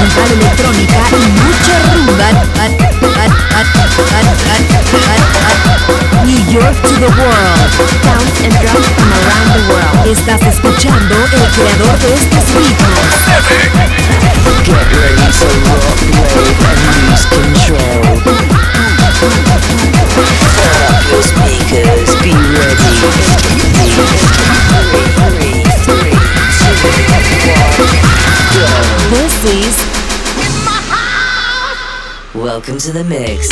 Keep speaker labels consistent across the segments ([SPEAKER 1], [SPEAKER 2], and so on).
[SPEAKER 1] electrónica y mucho rumba. New York to the world. Sounds and drums from around the world. Estás escuchando el creador de estos ritmos.
[SPEAKER 2] Get ready to rock, wave and lose control. Your speakers, be ready. Three, three, three, two, one,
[SPEAKER 1] This is
[SPEAKER 2] Welcome to the mix.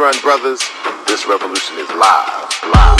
[SPEAKER 3] Run Brothers. This revolution is live. Live.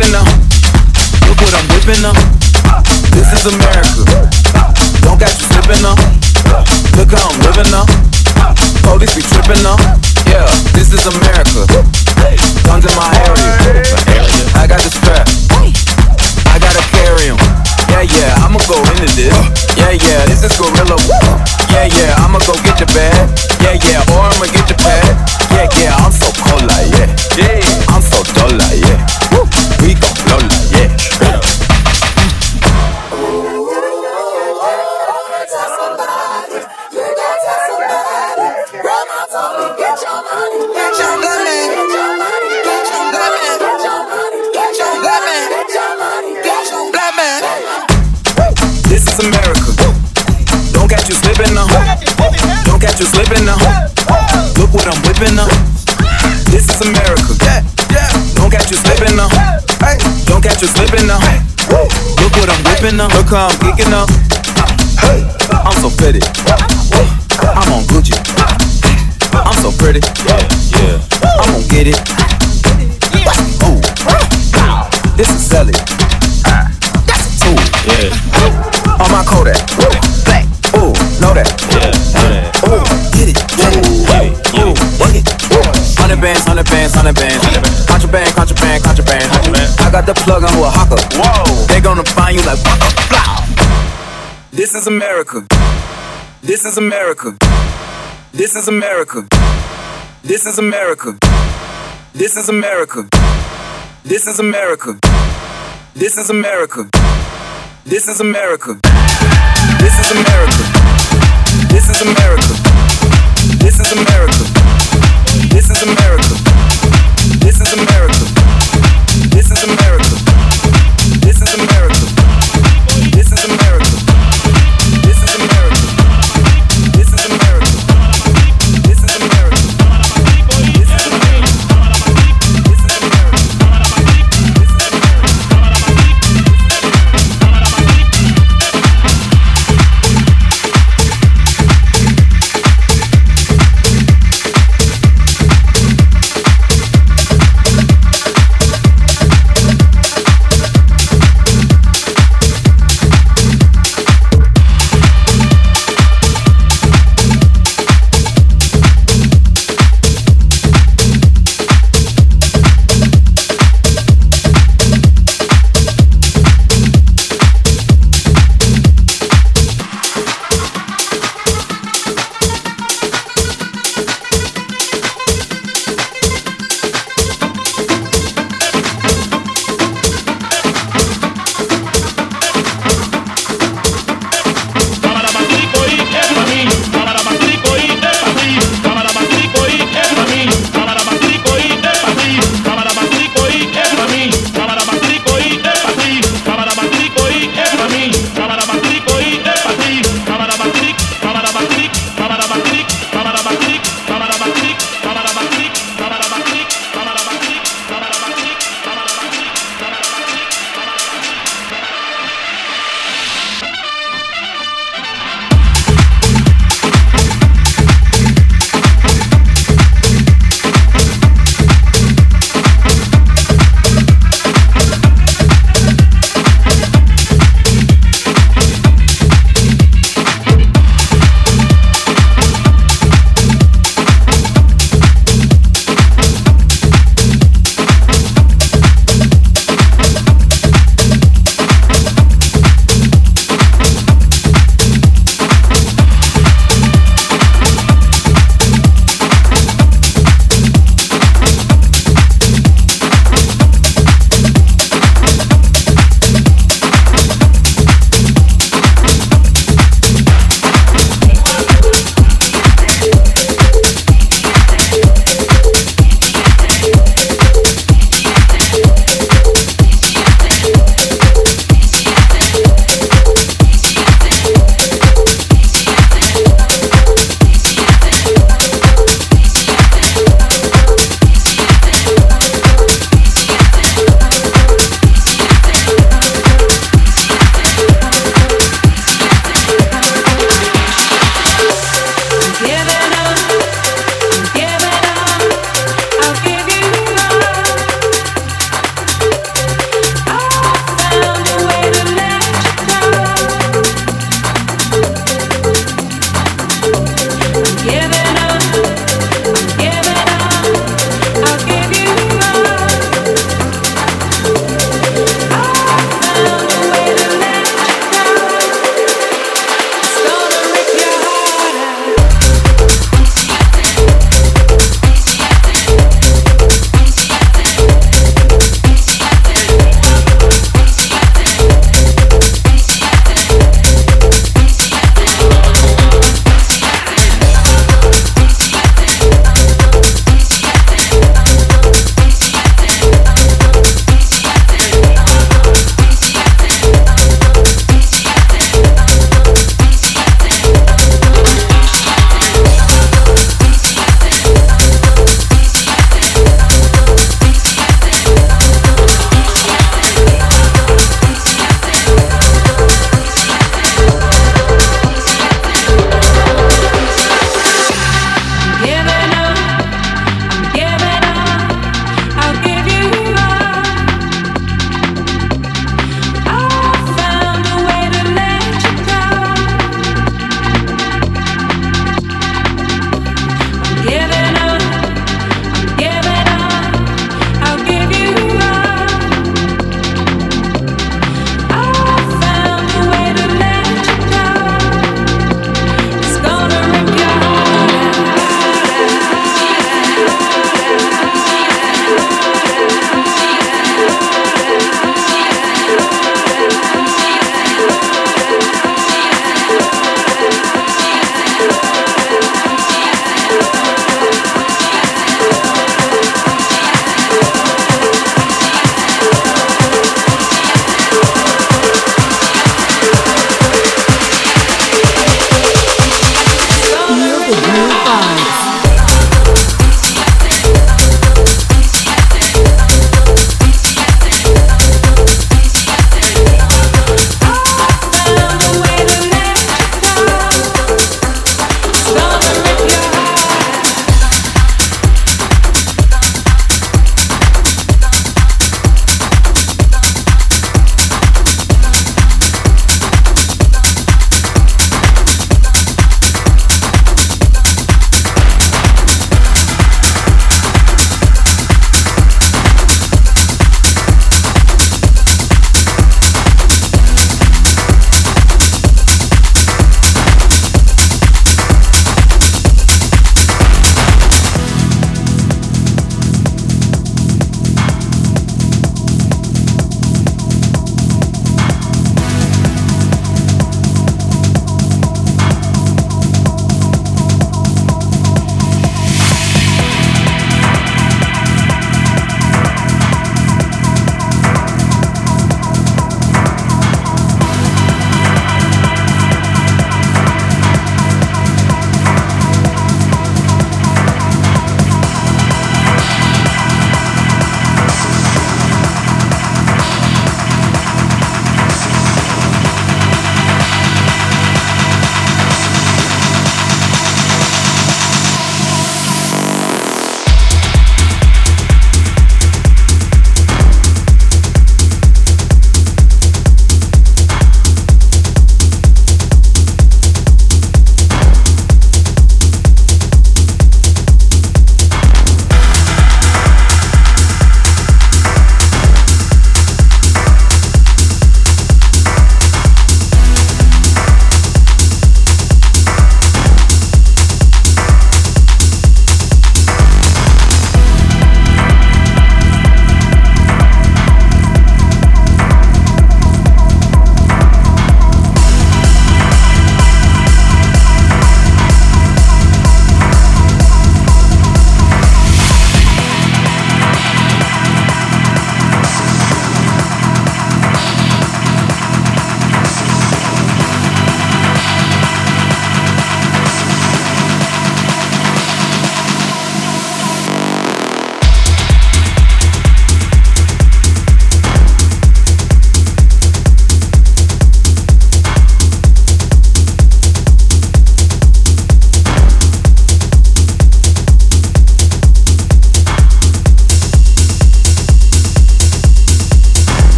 [SPEAKER 4] slipping now. Look what I'm whipping now. This is America. Don't catch you slipping now. Look how I'm living now. Police be tripping now. Yeah, this is America. Guns in my area. I got the strap. I gotta carry 'em. Yeah, yeah, I'ma go into this. Yeah, yeah, this is gorilla. Yeah, yeah, I'ma go get the bag. Yeah, yeah, or I'ma get the pad. Yeah, yeah, I'm so cold like yeah. Yeah, I'm so dull like yeah. We gon' blow like yeah. Up. This is America. Don't catch you slipping now. Don't catch you slipping now. Look what I'm whipping now. Catch you slipping now. Look what I'm whipping now. Look how I'm geeking up. I'm so pretty. I'm on Gucci. I'm so pretty. Yeah, yeah. I'm gonna get it. Ooh. This is Sally. That's a tool. Yeah. On my Kodak. Black. Ooh, know that. Yeah. Ooh, get it. Get it. Get it. Work it. Hundred bands, hundred bands, hundred bands. The plug on Oaxaca. Whoa. They gonna find you like waka, blah. This is America. This is America. This is America. This is America. This is America. This is America. This is America. This is America. This is America. This is America. This is America. This is America. This is America.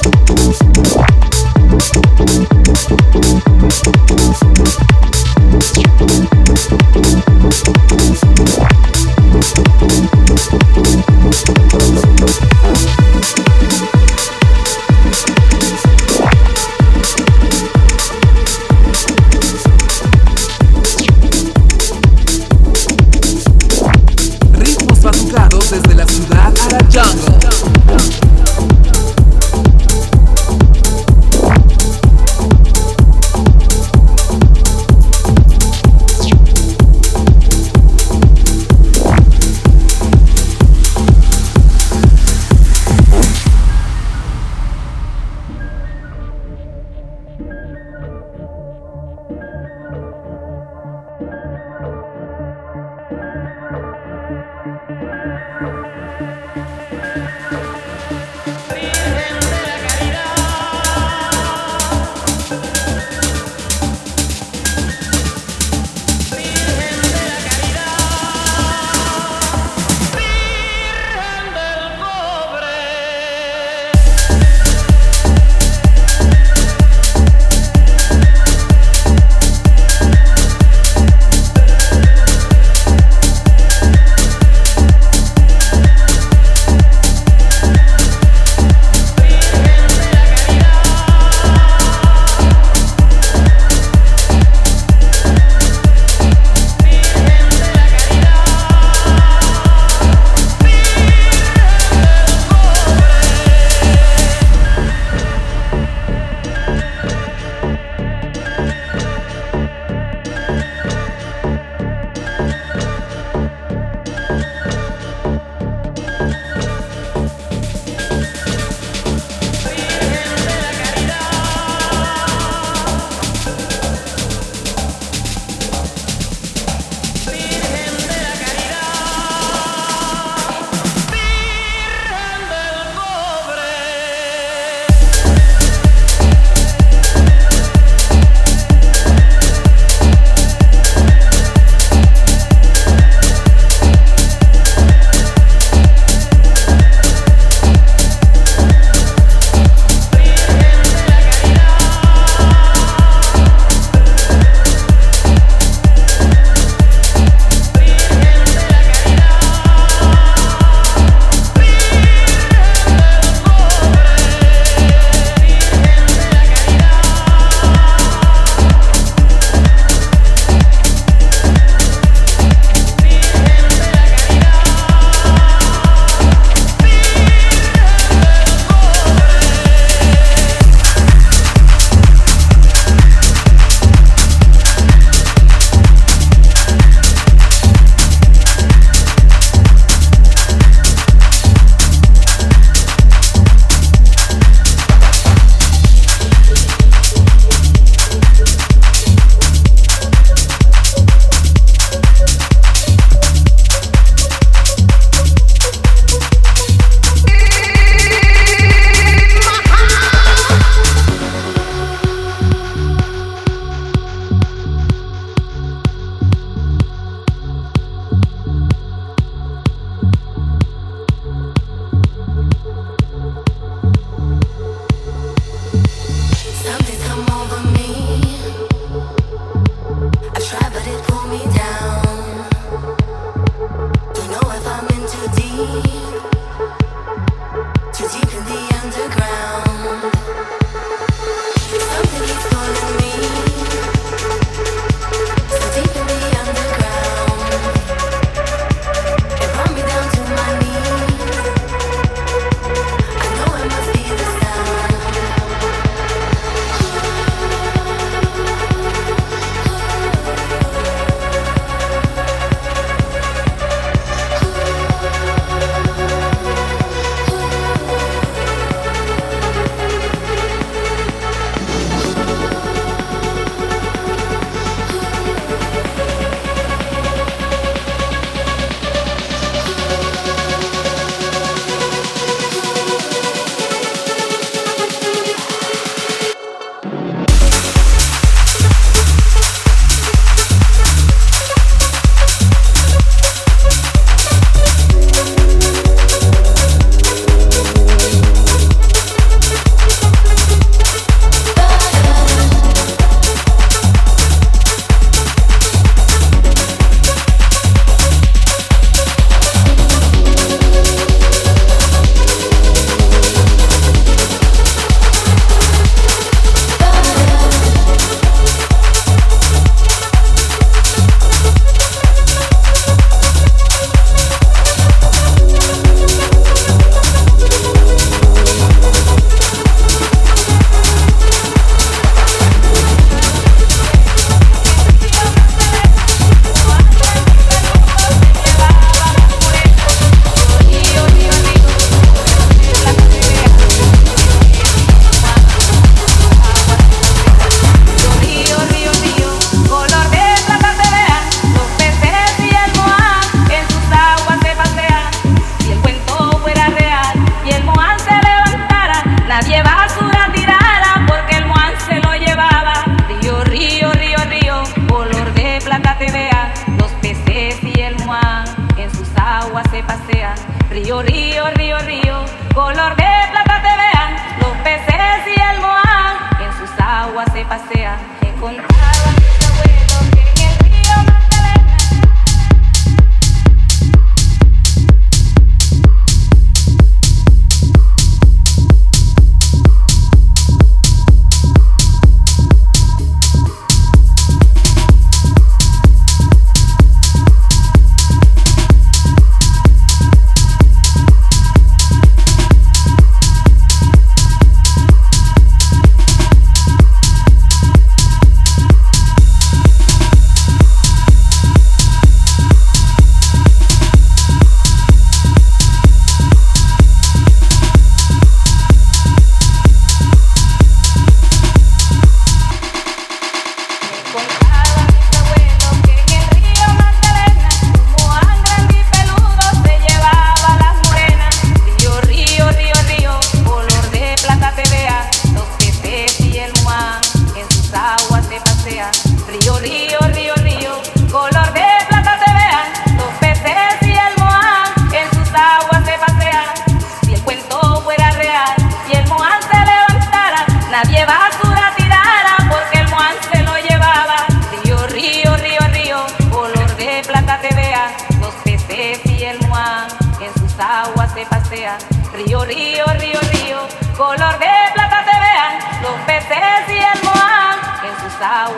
[SPEAKER 5] Thank you.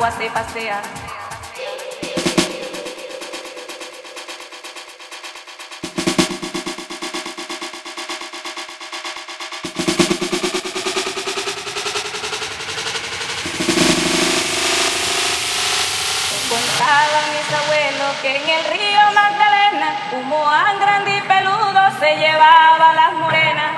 [SPEAKER 6] agua se pasea. Contaban mis
[SPEAKER 1] abuelos que en el río Magdalena, humo angrande y peludo
[SPEAKER 6] se llevaba las
[SPEAKER 7] morenas.